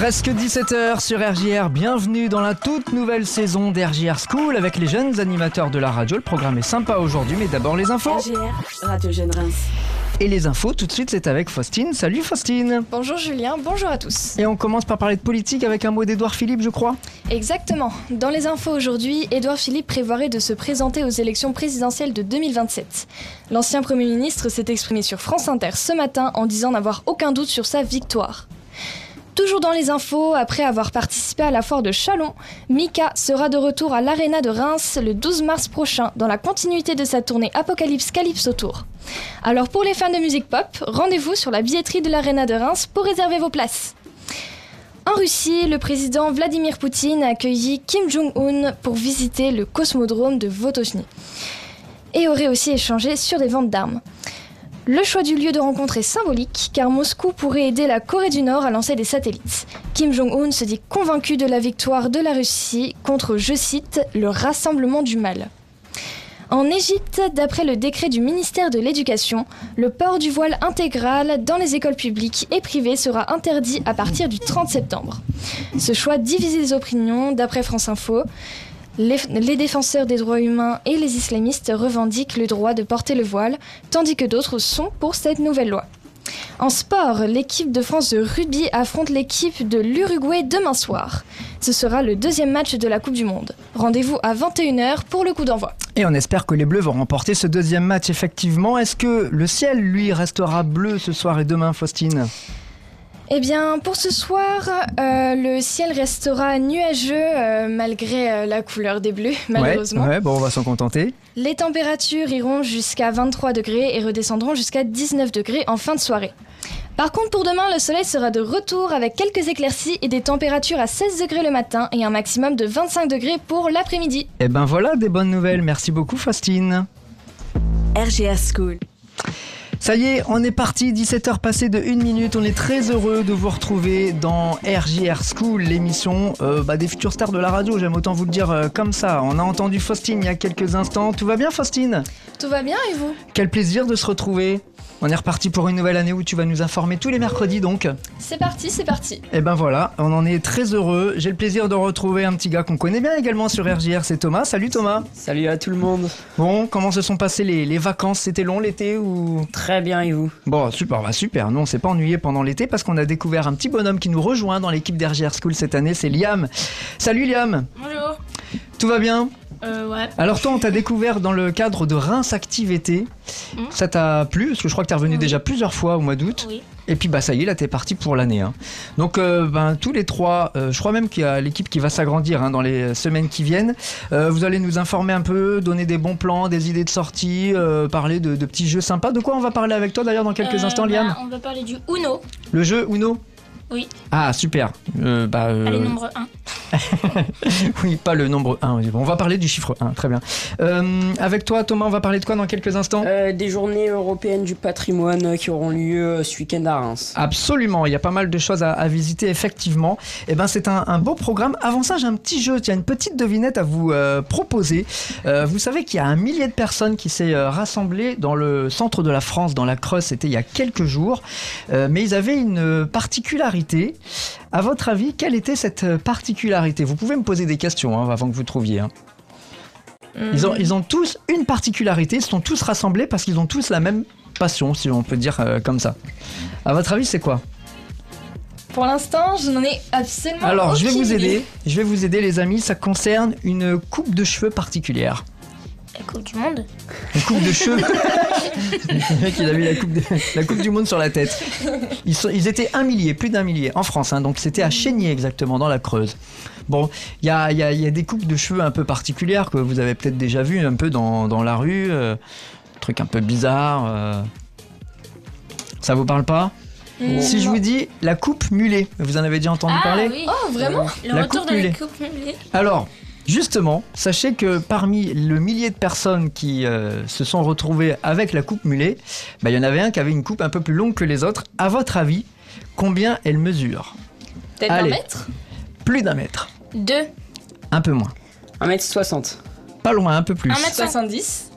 Presque 17h sur RJR, bienvenue dans la toute nouvelle saison d'RJR School avec les jeunes animateurs de la radio. Le programme est sympa aujourd'hui, mais d'abord les infos. RJR, Radio Jeune Reims. Et les infos, tout de suite, c'est avec Faustine. Salut Faustine Bonjour Julien, bonjour à tous. Et on commence par parler de politique avec un mot d'Edouard Philippe, je crois. Exactement. Dans les infos aujourd'hui, Édouard Philippe prévoirait de se présenter aux élections présidentielles de 2027. L'ancien Premier ministre s'est exprimé sur France Inter ce matin en disant n'avoir aucun doute sur sa victoire. Toujours dans les infos, après avoir participé à la foire de Chalon, Mika sera de retour à l'Arena de Reims le 12 mars prochain dans la continuité de sa tournée Apocalypse Calypso Tour. Alors pour les fans de musique pop, rendez-vous sur la billetterie de l'Arena de Reims pour réserver vos places. En Russie, le président Vladimir Poutine a accueilli Kim Jong-un pour visiter le cosmodrome de Votochny et aurait aussi échangé sur des ventes d'armes. Le choix du lieu de rencontre est symbolique car Moscou pourrait aider la Corée du Nord à lancer des satellites. Kim Jong-un se dit convaincu de la victoire de la Russie contre, je cite, le rassemblement du mal. En Égypte, d'après le décret du ministère de l'Éducation, le port du voile intégral dans les écoles publiques et privées sera interdit à partir du 30 septembre. Ce choix divise les opinions, d'après France Info. Les, défenseurs des droits humains et les islamistes revendiquent le droit de porter le voile, tandis que d'autres sont pour cette nouvelle loi. En sport, l'équipe de France de rugby affronte l'équipe de l'Uruguay demain soir. Ce sera le deuxième match de la Coupe du Monde. Rendez-vous à 21h pour le coup d'envoi. Et on espère que les Bleus vont remporter ce deuxième match, effectivement. Est-ce que le ciel, lui, restera bleu ce soir et demain, Faustine? Eh bien, pour ce soir, euh, le ciel restera nuageux euh, malgré euh, la couleur des bleus, malheureusement. Ouais, ouais, bon, on va s'en contenter. Les températures iront jusqu'à 23 degrés et redescendront jusqu'à 19 degrés en fin de soirée. Par contre, pour demain, le soleil sera de retour avec quelques éclaircies et des températures à 16 degrés le matin et un maximum de 25 degrés pour l'après-midi. Eh ben voilà des bonnes nouvelles. Merci beaucoup, Faustine. RJR School. Ça y est, on est parti, 17h passées de 1 minute. On est très heureux de vous retrouver dans RJR School, l'émission euh, bah, des futures stars de la radio. J'aime autant vous le dire euh, comme ça. On a entendu Faustine il y a quelques instants. Tout va bien, Faustine? Tout va bien et vous? Quel plaisir de se retrouver. On est reparti pour une nouvelle année où tu vas nous informer tous les mercredis donc. C'est parti, c'est parti. Et ben voilà, on en est très heureux. J'ai le plaisir de retrouver un petit gars qu'on connaît bien également sur RJR, c'est Thomas. Salut Thomas. Salut à tout le monde. Bon, comment se sont passées les, les vacances? C'était long l'été ou? Très bien et vous Bon, super, bah super. Nous, on s'est pas ennuyé pendant l'été parce qu'on a découvert un petit bonhomme qui nous rejoint dans l'équipe d'RJR School cette année, c'est Liam. Salut Liam. Bonjour. Tout va bien Euh, ouais. Alors toi, on t'a découvert dans le cadre de Reims Active été. Mhm. Ça t'a plu? Parce que je crois que t'es revenu Oui. déjà plusieurs fois au mois d'août. Oui. Et puis bah ça y est, là t'es parti pour l'année. hein. Donc euh, ben, tous les trois, euh, je crois même qu'il y a l'équipe qui va s'agrandir hein, dans les semaines qui viennent. Euh, vous allez nous informer un peu, donner des bons plans, des idées de sortie, parler de, de petits jeux sympas. De quoi on va parler avec toi d'ailleurs dans quelques instants, Liam bah, On va parler du Uno. Le jeu Uno Oui. Ah super. Euh, bah, euh, Allez, nombre 1. oui, pas le nombre 1. oui. Bon, on va parler du chiffre 1, très bien. Euh, avec toi Thomas, on va parler de quoi dans quelques instants? Euh, Des journées européennes du patrimoine qui auront lieu ce week-end à Reims. Absolument, il y a pas mal de choses à, à visiter effectivement. Et ben c'est un, un beau programme. Avant ça, j'ai un petit jeu, tiens une petite devinette à vous euh, proposer. Euh, vous savez qu'il y a un millier de personnes qui s'est euh, rassemblées dans le centre de la France, dans la Creuse. C'était il y a quelques jours, Euh, mais ils avaient une particularité. À votre avis, quelle était cette particularité? Vous pouvez me poser des questions hein, avant que vous trouviez. hein. Ils ont, ils ont tous une particularité, ils sont tous rassemblés parce qu'ils ont tous la même passion, si on peut dire euh, comme ça. À votre avis, c'est quoi? Pour l'instant, je n'en ai absolument Alors, je vais vous aider. Je vais vous aider, les amis. Ça concerne une coupe de cheveux particulière. La Coupe du Monde. Une coupe de cheveux. le mec, il a mis la coupe, de- la coupe du monde sur la tête. Ils, sont- ils étaient un millier, plus d'un millier en France. hein. donc, c'était à Chénier exactement, dans la Creuse. Bon, il y a, il y a- il y a des coupes de cheveux un peu particulières que vous avez peut-être déjà vues un peu dans, dans la rue. euh, truc un peu bizarre. euh. Ça vous parle pas? Mm, Si je non. vous dis la coupe mulet, vous en avez déjà entendu ah parler? oui. Oh, vraiment? Le La retour coupe de mulet. la Coupe mulet. Alors, justement, sachez que parmi le millier de personnes qui euh, se sont retrouvées avec la coupe mulet, bah, il y en avait un qui avait une coupe un peu plus longue que les autres. À votre avis, combien elle mesure Peut-être un mètre Plus d'un mètre. 2. Un peu moins. 1m60. Pas loin, un peu plus. 1m60. 70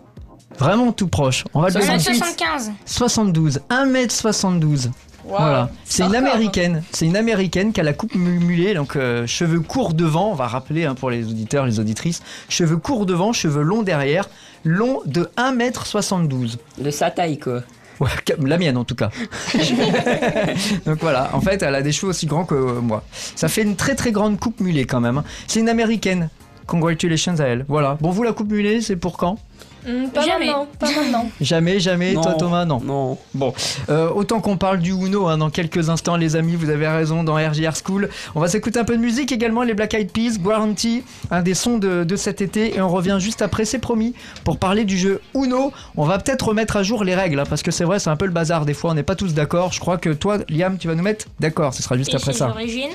Vraiment tout proche. On va le 68. demander. 1m75. 72. 1m72. Voilà. C'est une américaine. C'est une américaine qui a la coupe mu- mulet, donc euh, cheveux courts devant. On va rappeler hein, pour les auditeurs, les auditrices. Cheveux courts devant, cheveux longs derrière, long de 1m72. De sa taille, quoi. Ouais, la mienne en tout cas. donc voilà, en fait, elle a des cheveux aussi grands que euh, moi. Ça fait une très très grande coupe mulet quand même. hein. C'est une américaine. Congratulations à elle. Voilà. Bon, vous, la coupe mulet, c'est pour quand? Hmm, pas Jamais. maintenant, pas maintenant. Jamais, jamais. Toi, Thomas, non. Non. Bon, euh, autant qu'on parle du Uno hein, dans quelques instants, les amis, vous avez raison, dans RJR School. On va s'écouter un peu de musique également, les Black Eyed Peas, Guarantee, un des sons de, de cet été. Et on revient juste après, c'est promis, pour parler du jeu Uno. On va peut-être remettre à jour les règles, hein, parce que c'est vrai, c'est un peu le bazar. Des fois, on n'est pas tous d'accord. Je crois que toi, Liam, tu vas nous mettre d'accord. Ce sera juste Et après ça. origines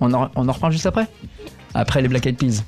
On en, on en reparle juste après? Après les Black Eyed Peas.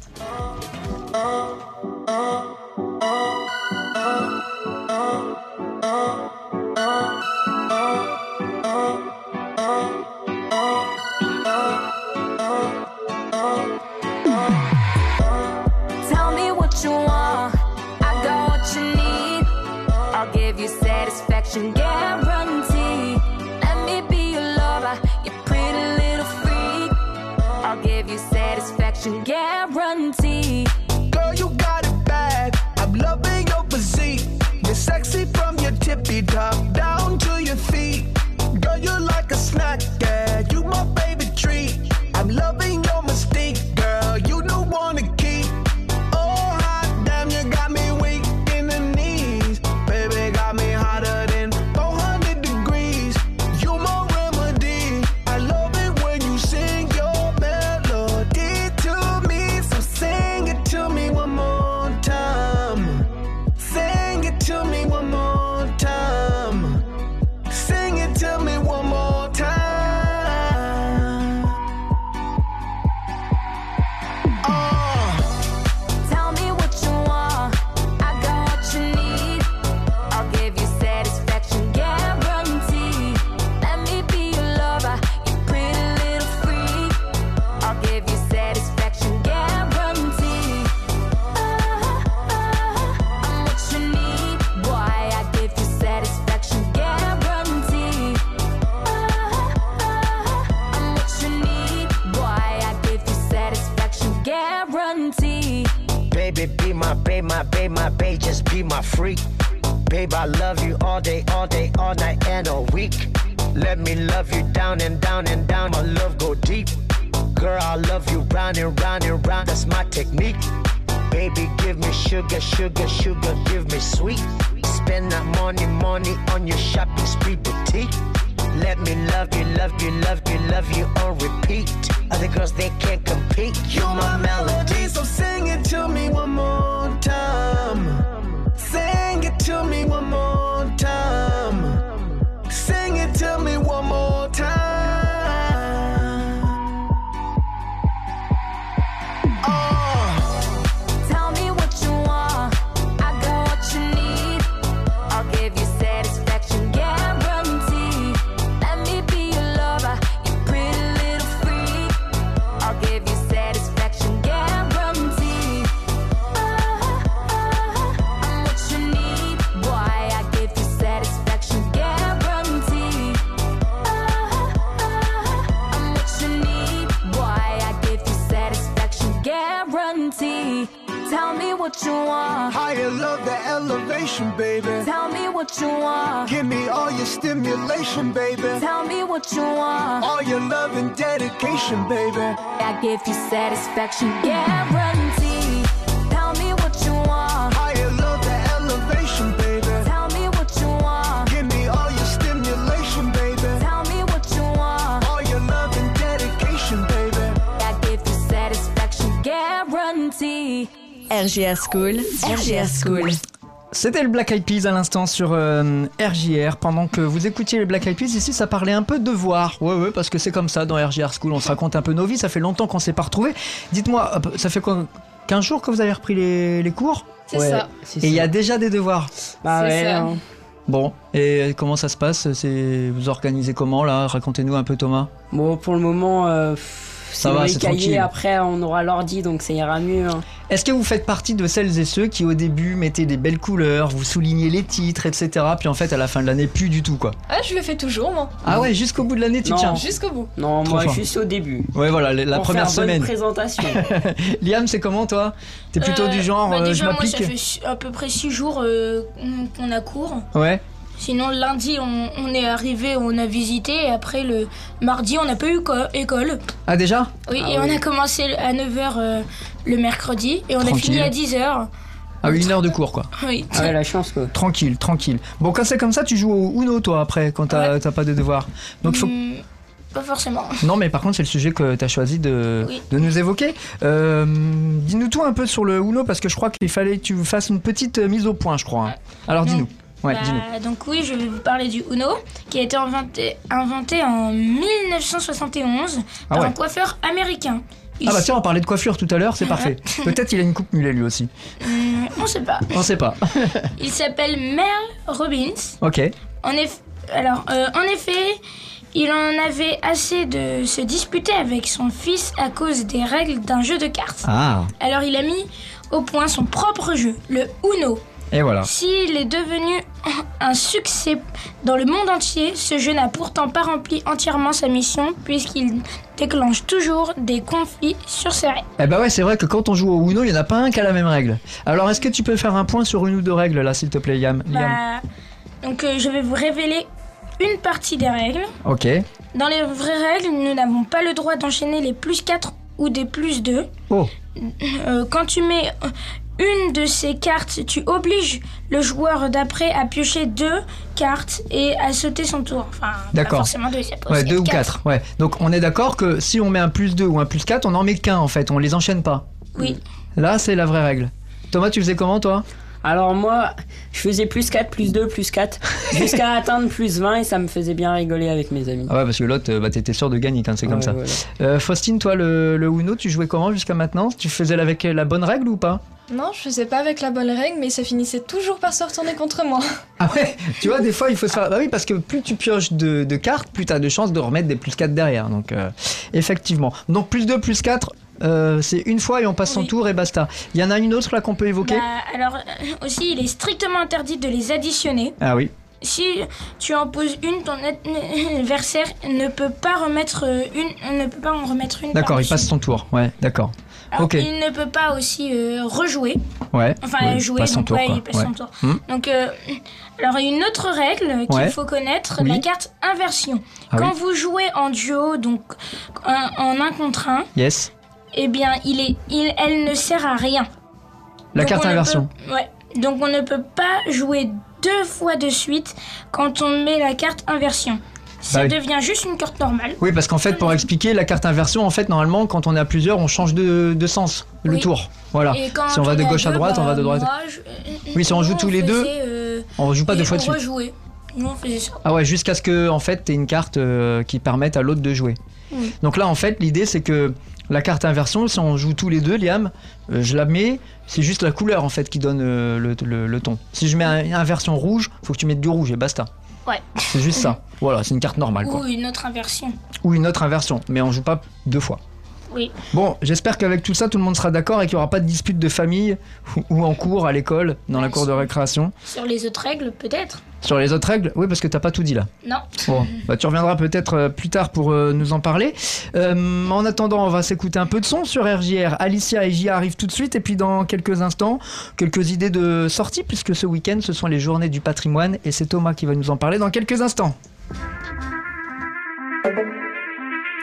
Baby, be my babe, my babe, my babe, just be my freak. Babe, I love you all day, all day, all night and all week. Let me love you down and down and down, my love go deep. Girl, I love you round and round and round, that's my technique. Baby, give me sugar, sugar, sugar, give me sweet. Spend that money, money on your shopping spree boutique. Let me love you, love you, love you, love you on repeat. Other girls, they can't compete. You're my melody. So sing it to me one more time. Sing it to me one your baby. Tell me what you want. All your love and dedication, baby. I give you satisfaction guarantee. Tell me what you want. Higher love, the elevation, baby. Tell me what you want. Give me all your stimulation, baby. Tell me what you want. All your love and dedication, baby. I give you satisfaction guarantee. RGR School, RGR School. C'était le Black Eyed Peas à l'instant sur euh, RJR. Pendant que vous écoutiez les Black Eyed Peas, ici ça parlait un peu de devoir. Ouais, ouais, parce que c'est comme ça dans RJR School. On se raconte un peu nos vies. Ça fait longtemps qu'on s'est pas retrouvés. Dites-moi, ça fait quoi 15 jours que vous avez repris les, les cours? C'est Ouais, ça. c'est Et il y a déjà des devoirs. Bah c'est ouais, ça. hein. Bon, et comment ça se passe? C'est Vous organisez comment là? Racontez-nous un peu Thomas. Bon, pour le moment, euh, Sinon, va, c'est tranquille. après, on aura l'ordi, donc ça ira mieux. hein. Est-ce que vous faites partie de celles et ceux qui au début mettaient des belles couleurs, vous soulignez les titres, etc. Puis en fait à la fin de l'année plus du tout quoi? Ah, je le fais toujours, moi. Ah ouais, jusqu'au bout de l'année tu Non. tiens. Jusqu'au bout. Non, Trop moi, fort. juste au début. Ouais voilà, la- Pour première faire bonne semaine. présentation. Liam, c'est comment toi? T'es plutôt Euh, du genre bah, euh, je déjà, moi, ça m'applique? fait su- à peu près 6 jours euh, qu'on a cours. Ouais. Sinon, le lundi, on, on est arrivé, on a visité. Et après, le mardi, on n'a pas eu co- école. Ah déjà? Oui, Ah et on a commencé à 9h le mercredi. Et on a fini à 10h. Ah oui, une heure de cours quoi. Oui. Ah ouais, la chance, quoi. Tranquille, tranquille. Bon quand c'est comme ça, tu joues au Uno toi après quand t'as t'as pas de devoirs. Donc faut Hmm, pas forcément. Non, mais par contre, c'est le sujet que tu as choisi de, Oui. de nous évoquer. Euh, Dis-nous tout un peu sur le Uno, parce que je crois qu'il fallait que tu fasses une petite mise au point, je crois. hein. Alors dis-nous. Ouais, Bah, donc oui, je vais vous parler du Uno, qui a été inventé, inventé en 1971 Ah par ouais. un coiffeur américain. Il Ah bah tiens, on parlait de coiffure tout à l'heure, c'est parfait. Peut-être il a une coupe mulet lui aussi. Hmm, on sait pas. On sait pas. Il s'appelle Merle Robbins. ok. En eff- alors, euh, en effet, il en avait assez de se disputer avec son fils à cause des règles d'un jeu de cartes. Ah, Alors, il a mis au point son propre jeu, le Uno. Et voilà. S'il est devenu un succès dans le monde entier, ce jeu n'a pourtant pas rempli entièrement sa mission puisqu'il déclenche toujours des conflits sur ses règles. Eh bah ouais, c'est vrai que quand on joue au Uno, il n'y en a pas un qui a la même règle. Alors est-ce que tu peux faire un point sur une ou deux règles là, s'il te plaît, Yam, Liam Bah, donc, euh, je vais vous révéler une partie des règles. Ok. Dans les vraies règles, nous n'avons pas le droit d'enchaîner les plus 4 ou des plus 2. Oh, Euh, quand tu mets une de ces cartes, tu obliges le joueur d'après à piocher deux cartes et à sauter son tour. Enfin, D'accord. pas forcément deux, ça peut ouais, aussi deux être ou quatre. Ouais. Donc on est d'accord que si on met un plus 2 ou un plus 4, on en met qu'un en fait, on les enchaîne pas. Oui. Là, c'est la vraie règle. Thomas, tu faisais comment toi? Alors moi, je faisais plus 4, plus 2, plus 4, jusqu'à atteindre plus 20 et ça me faisait bien rigoler avec mes amis. Ah ouais, parce que l'autre, euh, bah, t'étais sûr de gagner quand c'est comme Ouais, ça. voilà. Euh, Faustine, toi, le, le Uno, tu jouais comment jusqu'à maintenant? Tu faisais avec la bonne règle ou pas? Non, je faisais pas avec la bonne règle, mais ça finissait toujours par se retourner contre moi. Ah ouais Tu vois, des fois, il faut se faire. Bah oui, parce que plus tu pioches de, de cartes, plus t'as de chances de remettre des plus 4 derrière. Donc, euh, effectivement. Donc, plus 2, plus 4, euh, c'est une fois et on passe son Oui. tour et basta. Il y en a une autre là qu'on peut évoquer Bah, alors euh, aussi, il est strictement interdit de les additionner. Ah oui. Si tu en poses une, ton adversaire ne peut pas remettre euh, une, ne peut pas en remettre une. D'accord, il passe son tour. Ouais, d'accord. Ok. Il ne peut pas aussi euh, rejouer. Ouais. Enfin, jouer, passe son donc tour, ouais, quoi. il passe Ouais. son tour. Hmm. Donc, alors, une autre règle qu'il Ouais. faut connaître, Oui. la carte inversion. Ah Quand oui. vous jouez en duo, donc un- en un contre un, Yes. Eh bien, il est, il, elle ne sert à rien. La Donc, carte inversion. peut- ouais. Donc, on ne peut pas jouer deux fois de suite quand on met la carte inversion. Ça Bah devient juste une carte normale. Oui, parce qu'en fait, pour expliquer, la carte inversion, en fait, normalement, quand on est à plusieurs, on change de, de sens, le Oui. tour. Voilà. Si on va de gauche à droite, on bah, va de droite. moi, je- Oui, si on joue tous les deux, euh, On joue pas deux fois de on suite. Nous, on faisait ça. Ah ouais, jusqu'à ce que en fait t'aies une carte euh, qui permette à l'autre de jouer. Oui. Donc là en fait l'idée c'est que la carte inversion, si on joue tous les deux, Liam, euh, je la mets, c'est juste la couleur en fait qui donne euh, le, le- le ton. Si je mets un- une inversion rouge, faut que tu mettes du rouge et basta. Ouais. C'est juste ça. Voilà, c'est une carte normale quoi. Ou une autre inversion. Ou une autre inversion, mais on joue pas deux fois. Oui. Bon, j'espère qu'avec tout ça, tout le monde sera d'accord et qu'il n'y aura pas de dispute de famille ou, ou en cours, à l'école, dans la cour de récréation. Sur les autres règles, peut-être Sur les autres règles, oui, parce que t'as pas tout dit là. Non. Bon, bah, tu reviendras peut-être euh, plus tard pour euh, nous en parler. Euh, en attendant, on va s'écouter un peu de son sur RJR. Alicia et J arrivent tout de suite et puis dans quelques instants, quelques idées de sortie puisque ce week-end, ce sont les journées du patrimoine et c'est Thomas qui va nous en parler dans quelques instants.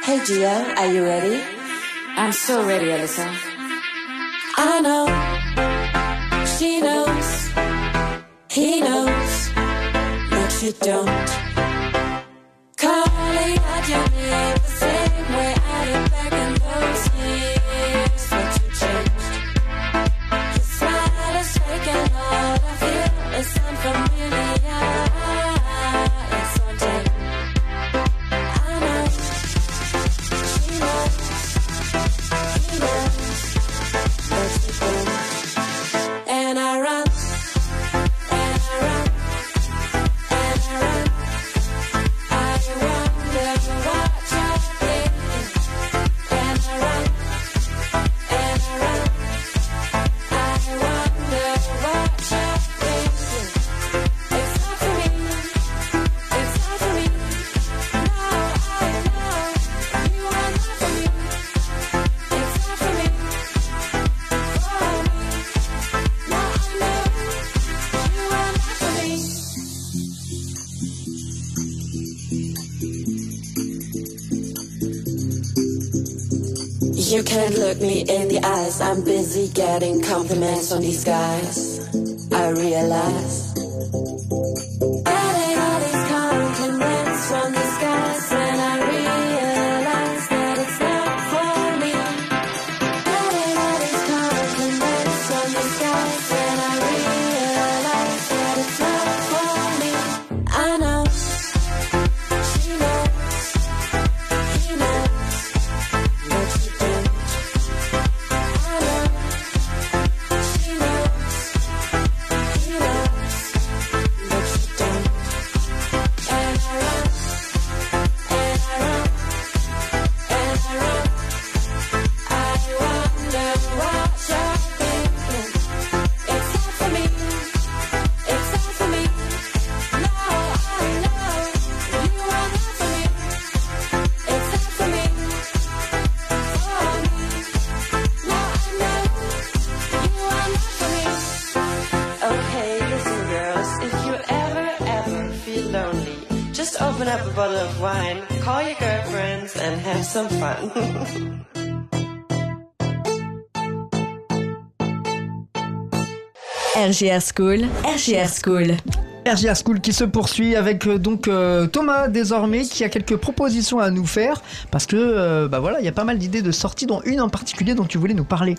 Hey Gia, are you ready? I'm so ready, Alyssa. I know she knows, he knows, you don't. Calling out your name You can't look me in the eyes. I'm busy getting compliments on these guys. I realize. Just open up a bottle of wine, call your girlfriends, and have some fun. RGR School, RGR School. RGR School qui se poursuit avec euh, donc euh, Thomas désormais qui a quelques propositions à nous faire parce que euh, bah voilà il y a pas mal d'idées de sorties dont une en particulier dont tu voulais nous parler.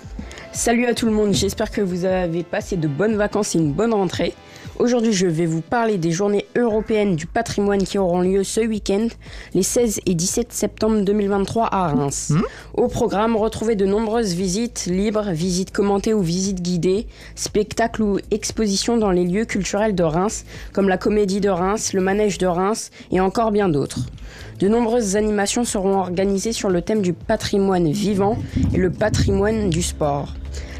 Salut à tout le monde, j'espère que vous avez passé de bonnes vacances et une bonne rentrée. Aujourd'hui, je vais vous parler des journées européennes du patrimoine qui auront lieu ce week-end, les 16 et 17 septembre 2023 à Reims. Au programme, retrouvez de nombreuses visites libres, visites commentées ou visites guidées, spectacles ou expositions dans les lieux culturels de Reims, comme la Comédie de Reims, le Manège de Reims et encore bien d'autres. De nombreuses animations seront organisées sur le thème du patrimoine vivant et le patrimoine du sport.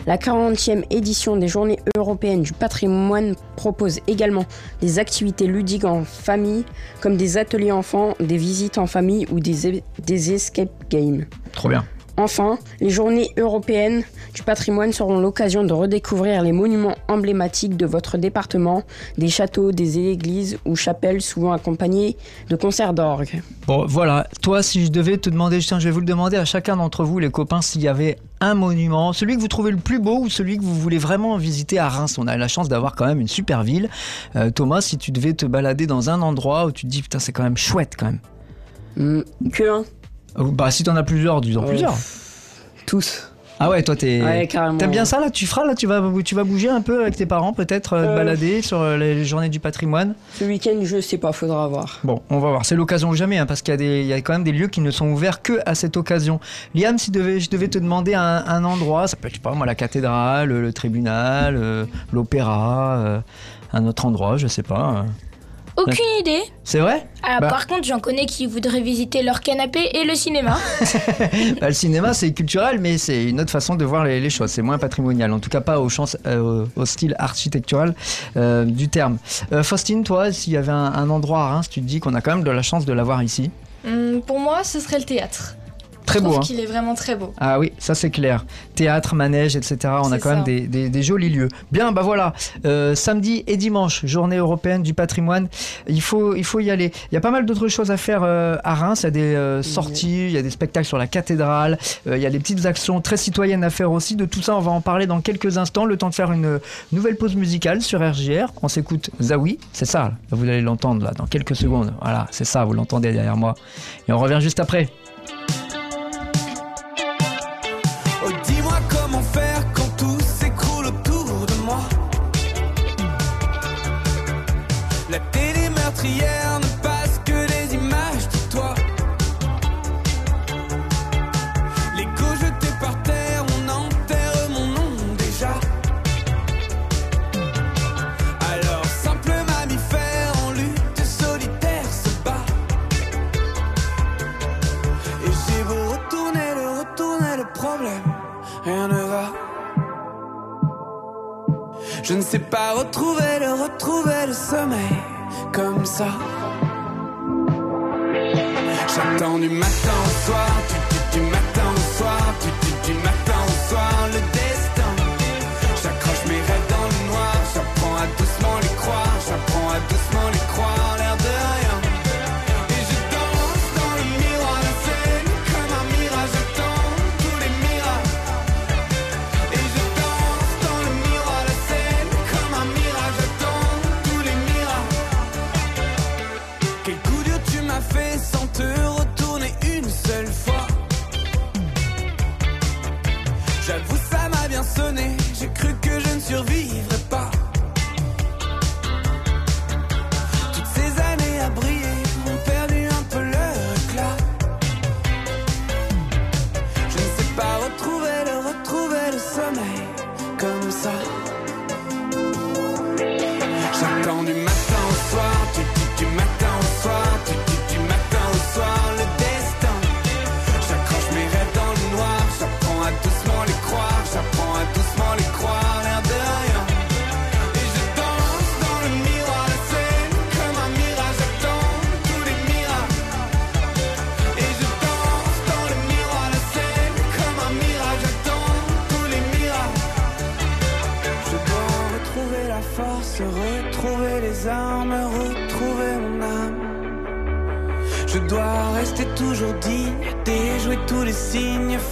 La 40e édition des Journées européennes du patrimoine propose également des activités ludiques en famille, comme des ateliers enfants, des visites en famille ou des, des escape games. Trop bien. Enfin, les journées européennes du patrimoine seront l'occasion de redécouvrir les monuments emblématiques de votre département, des châteaux, des églises ou chapelles souvent accompagnés de concerts d'orgue. Bon voilà, toi si je devais te demander, tiens je vais vous le demander à chacun d'entre vous les copains s'il y avait un monument, celui que vous trouvez le plus beau ou celui que vous voulez vraiment visiter à Reims. On a la chance d'avoir quand même une super ville. Euh, Thomas, si tu devais te balader dans un endroit où tu te dis putain c'est quand même chouette quand même. Hmm, que un Euh, Bah si t'en as plusieurs, dis-en Euh, plusieurs. Tous. Ah ouais, toi t'es. Ouais. T'aimes bien ça là Tu feras là Tu vas, tu vas bouger un peu avec tes parents peut-être, euh, te Euh. balader sur euh, les journées du patrimoine Ce week-end, je sais pas, faudra voir. Bon, on va voir. C'est l'occasion ou jamais, hein, parce qu'il y, a des- il y a quand même des lieux qui ne sont ouverts que à cette occasion. Liam, si devais, je devais te demander un, un endroit, ça peut être, je sais pas moi, la cathédrale, le tribunal, l'opéra, un autre endroit, je sais pas. Aucune idée. C'est vrai Ah, Bah. Par contre, j'en connais qui voudraient visiter leur canapé et le cinéma. Bah, Le cinéma, c'est culturel, mais c'est une autre façon de voir les, les choses. C'est moins patrimonial, en tout cas pas au, chance- euh, au- style architectural euh, du terme. Euh, Faustine, toi, s'il y avait un, un endroit à Reims, tu te dis qu'on a quand même de la chance de l'avoir ici? Hum, pour moi, ce serait le théâtre. Très je beau, trouve hein qu'il est vraiment très beau. Ah oui, ça c'est clair. Théâtre, manège, etc. On a quand même des, des- des jolis lieux. Bien, bah voilà. Euh, samedi et dimanche, journée européenne du patrimoine. Il faut, il faut y aller. Il y a pas mal d'autres choses à faire euh, à Reims. Il y a des euh, sorties, il y a des spectacles sur la cathédrale. il y a des petites actions très citoyennes à faire aussi. De tout ça, on va en parler dans quelques instants. Le temps de faire une nouvelle pause musicale sur RGR. On s'écoute Zawi. C'est ça. Vous allez l'entendre là dans quelques secondes. Voilà, c'est ça. Vous l'entendez derrière moi. Et on revient juste après. J'attends du matin au soir,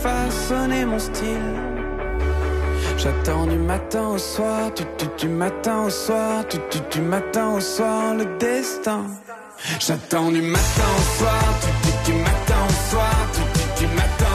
façonner mon style. J'attends du matin au soir, tu tu du matin au soir, tu tu du matin au soir, le destin. J'attends du matin au soir, tu tu du matin au soir, du matin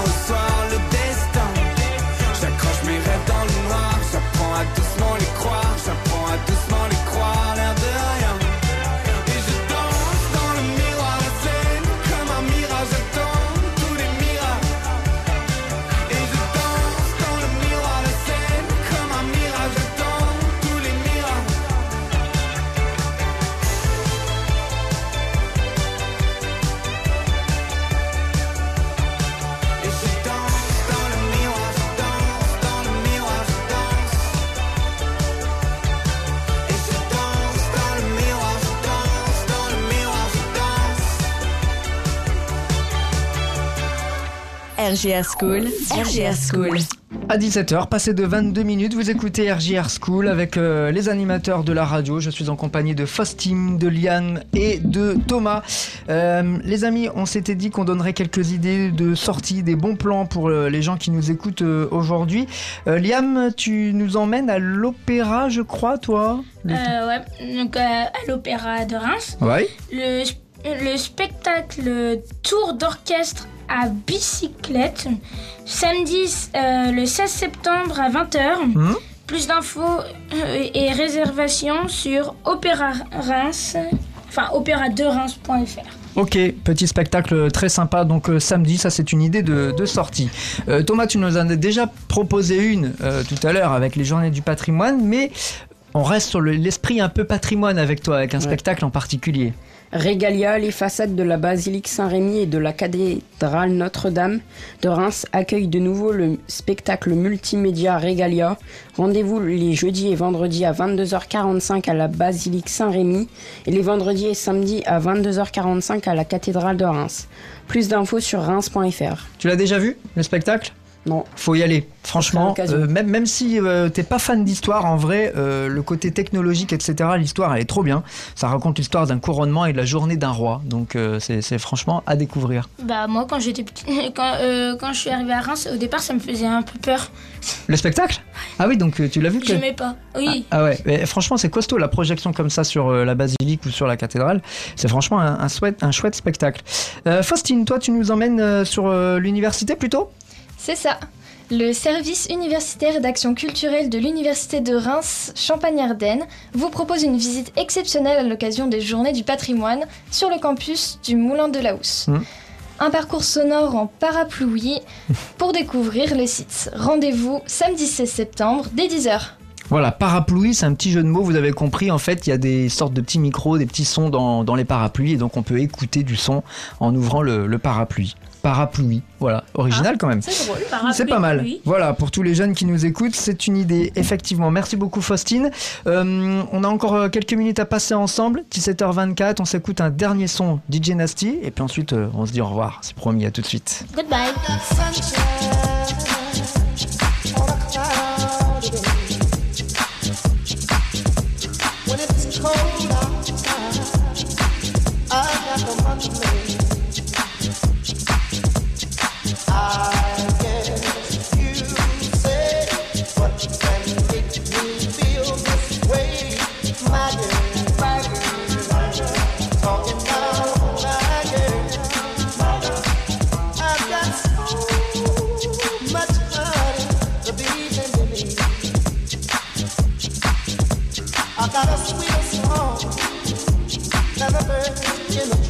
RGR School, RGR School. À 17h, passé de 22 minutes, vous écoutez RJR School avec euh, les animateurs de la radio. Je suis en compagnie de Faustine, de Liane et de Thomas. Euh, les amis, on s'était dit qu'on donnerait quelques idées de sortie, des bons plans pour euh, les gens qui nous écoutent euh, aujourd'hui. Euh, Liam, tu nous emmènes à l'opéra, je crois, toi? Le- Euh, ouais, donc euh, à l'Opéra de Reims. Ouais. Le, le spectacle Tour d'orchestre à bicyclette, samedi euh, le 16 septembre à 20h. Mhm. Plus d'infos euh, et réservations sur Opéra Reims, enfin opéradereims.fr. Ok, petit spectacle très sympa, donc euh, samedi, ça c'est une idée de, de sortie. Euh, Thomas, tu nous en as déjà proposé une euh, tout à l'heure avec les journées du patrimoine, mais on reste sur le- l'esprit un peu patrimoine avec toi, avec un spectacle en particulier. Régalia, les façades de la basilique Saint-Rémy et de la cathédrale Notre-Dame de Reims accueillent de nouveau le spectacle multimédia Régalia. Rendez-vous les jeudis et vendredis à 22h45 à la basilique Saint-Rémy et les vendredis et samedis à 22h45 à la cathédrale de Reims. Plus d'infos sur reims.fr. Tu l'as déjà vu, le spectacle? Non. Faut y aller, franchement. euh, même, même si euh, t'es pas fan d'histoire, en vrai, euh, le côté technologique, etc., l'histoire, elle est trop bien. Ça raconte l'histoire d'un couronnement et de la journée d'un roi. Donc euh, c'est franchement à découvrir. Bah moi quand j'étais petit, quand, euh, quand je suis arrivée à Reims, au départ ça me faisait un peu peur. Le spectacle? Ah oui, donc euh, tu l'as vu que- J'aimais pas. Oui. Ah ouais, mais franchement, c'est costaud la projection comme ça sur euh, la basilique ou sur la cathédrale. C'est franchement un, un, chouette, un chouette spectacle. Euh, Faustine, toi, tu nous emmènes euh, sur euh, l'université plutôt? C'est ça. Le service universitaire d'action culturelle de l'Université de Reims Champagne-Ardenne vous propose une visite exceptionnelle à l'occasion des Journées du patrimoine sur le campus du Moulin de la Housse. Mhm. Un parcours sonore en parapluie pour découvrir le site. Rendez-vous samedi 16 septembre dès 10h. Voilà, parapluie, c'est un petit jeu de mots, vous avez compris. En fait, il y a des sortes de petits micros, des petits sons dans, dans les parapluies, et donc on peut écouter du son en ouvrant le, le parapluie. Parapluie, voilà, original quand même. C'est drôle. C'est pas mal. Voilà, pour tous les jeunes qui nous écoutent, c'est une idée, effectivement. Merci beaucoup, Faustine. Euh, on a encore euh, quelques minutes à passer ensemble. 17h24, on s'écoute un dernier son DJ Nasty, et puis ensuite, euh, on se dit au revoir. C'est promis, à tout de suite. Goodbye. watching them.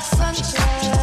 Sunshine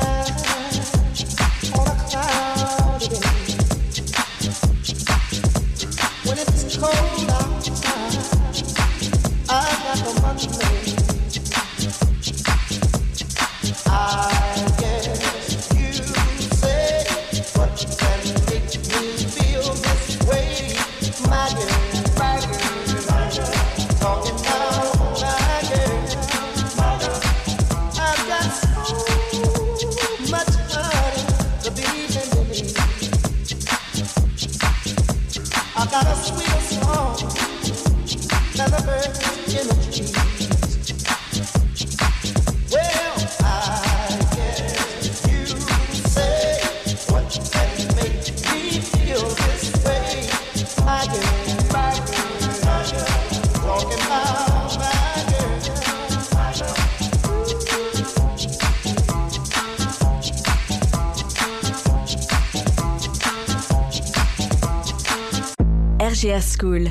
RGR School.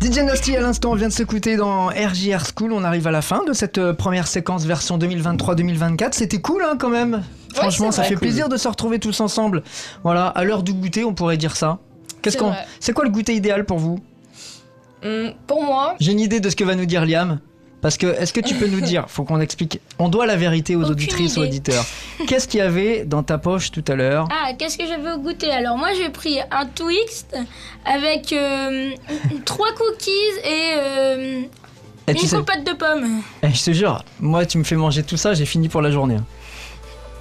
DJ Nasty à l'instant vient de s'écouter dans RJR School. On arrive à la fin de cette euh, première séquence version 2023-2024. C'était cool hein, quand même. Franchement, ça vrai. fait Cool. plaisir de se retrouver tous ensemble. Voilà, à l'heure du goûter, on pourrait dire ça. Qu'est-ce C'est qu'on. C'est quoi le goûter idéal pour vous? Hum, pour moi, J'ai une idée de ce que va nous dire Liam. Parce que, est-ce que tu peux nous dire, faut qu'on explique, on doit la vérité aux Aucune auditrices, aux idée. auditeurs. Qu'est-ce qu'il y avait dans ta poche tout à l'heure? Ah, qu'est-ce que j'avais au goûter? Alors, moi, j'ai pris un Twixt avec euh, trois cookies et euh, Et une sais- compote de pommes. Eh, Je te jure, moi tu me fais manger tout ça, j'ai fini pour la journée.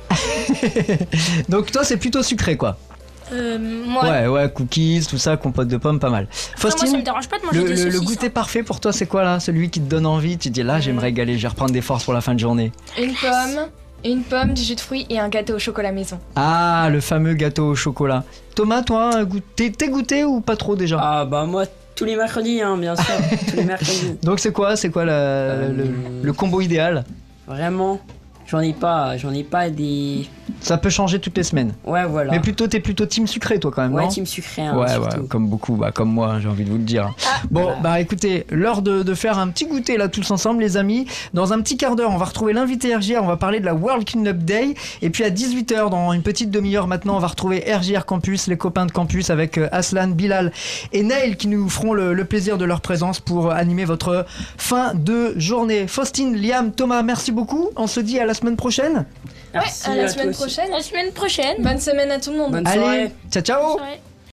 Donc toi c'est plutôt sucré quoi. Euh, moi, Ouais, ouais, cookies, tout ça, compote de pommes, pas mal. Moi, ça me dérange pas de manger le, des goûter parfait pour toi c'est quoi là? Celui qui te donne envie, tu te dis là je vais me régaler, je vais reprendre des forces pour la fin de journée. une pomme, une pomme, du jus de fruits et un gâteau au chocolat maison. Ah, le fameux gâteau au chocolat. Thomas, toi, t'es t'es goûté ou pas trop déjà? Ah bah moi tous les mercredis hein, bien sûr, tous les mercredis. Donc c'est quoi, c'est quoi la- le, le combo idéal? Vraiment, j'en ai pas, j'en ai pas des. Ça peut changer toutes les semaines. Ouais voilà. Mais plutôt t'es plutôt team sucré toi quand même, Ouais, non team sucré, hein, ouais, ouais, comme beaucoup, bah, comme moi, j'ai envie de vous le dire. bon, bah écoutez, l'heure de, de faire un petit goûter là tous ensemble, les amis. Dans un petit quart d'heure, on va retrouver l'invité RGR, on va parler de la World Cleanup Day. Et puis à 18h, dans une petite demi-heure maintenant, on va retrouver RGR Campus, les copains de campus avec euh, Aslan, Bilal et Nail qui nous feront le, le plaisir de leur présence pour animer votre fin de journée. Faustine, Liam, Thomas, merci beaucoup. On se dit à la semaine prochaine. Merci à la à semaine prochaine. la semaine prochaine. Bonne semaine à tout le monde. Bonne Allez, soirée. ciao ciao Soirée.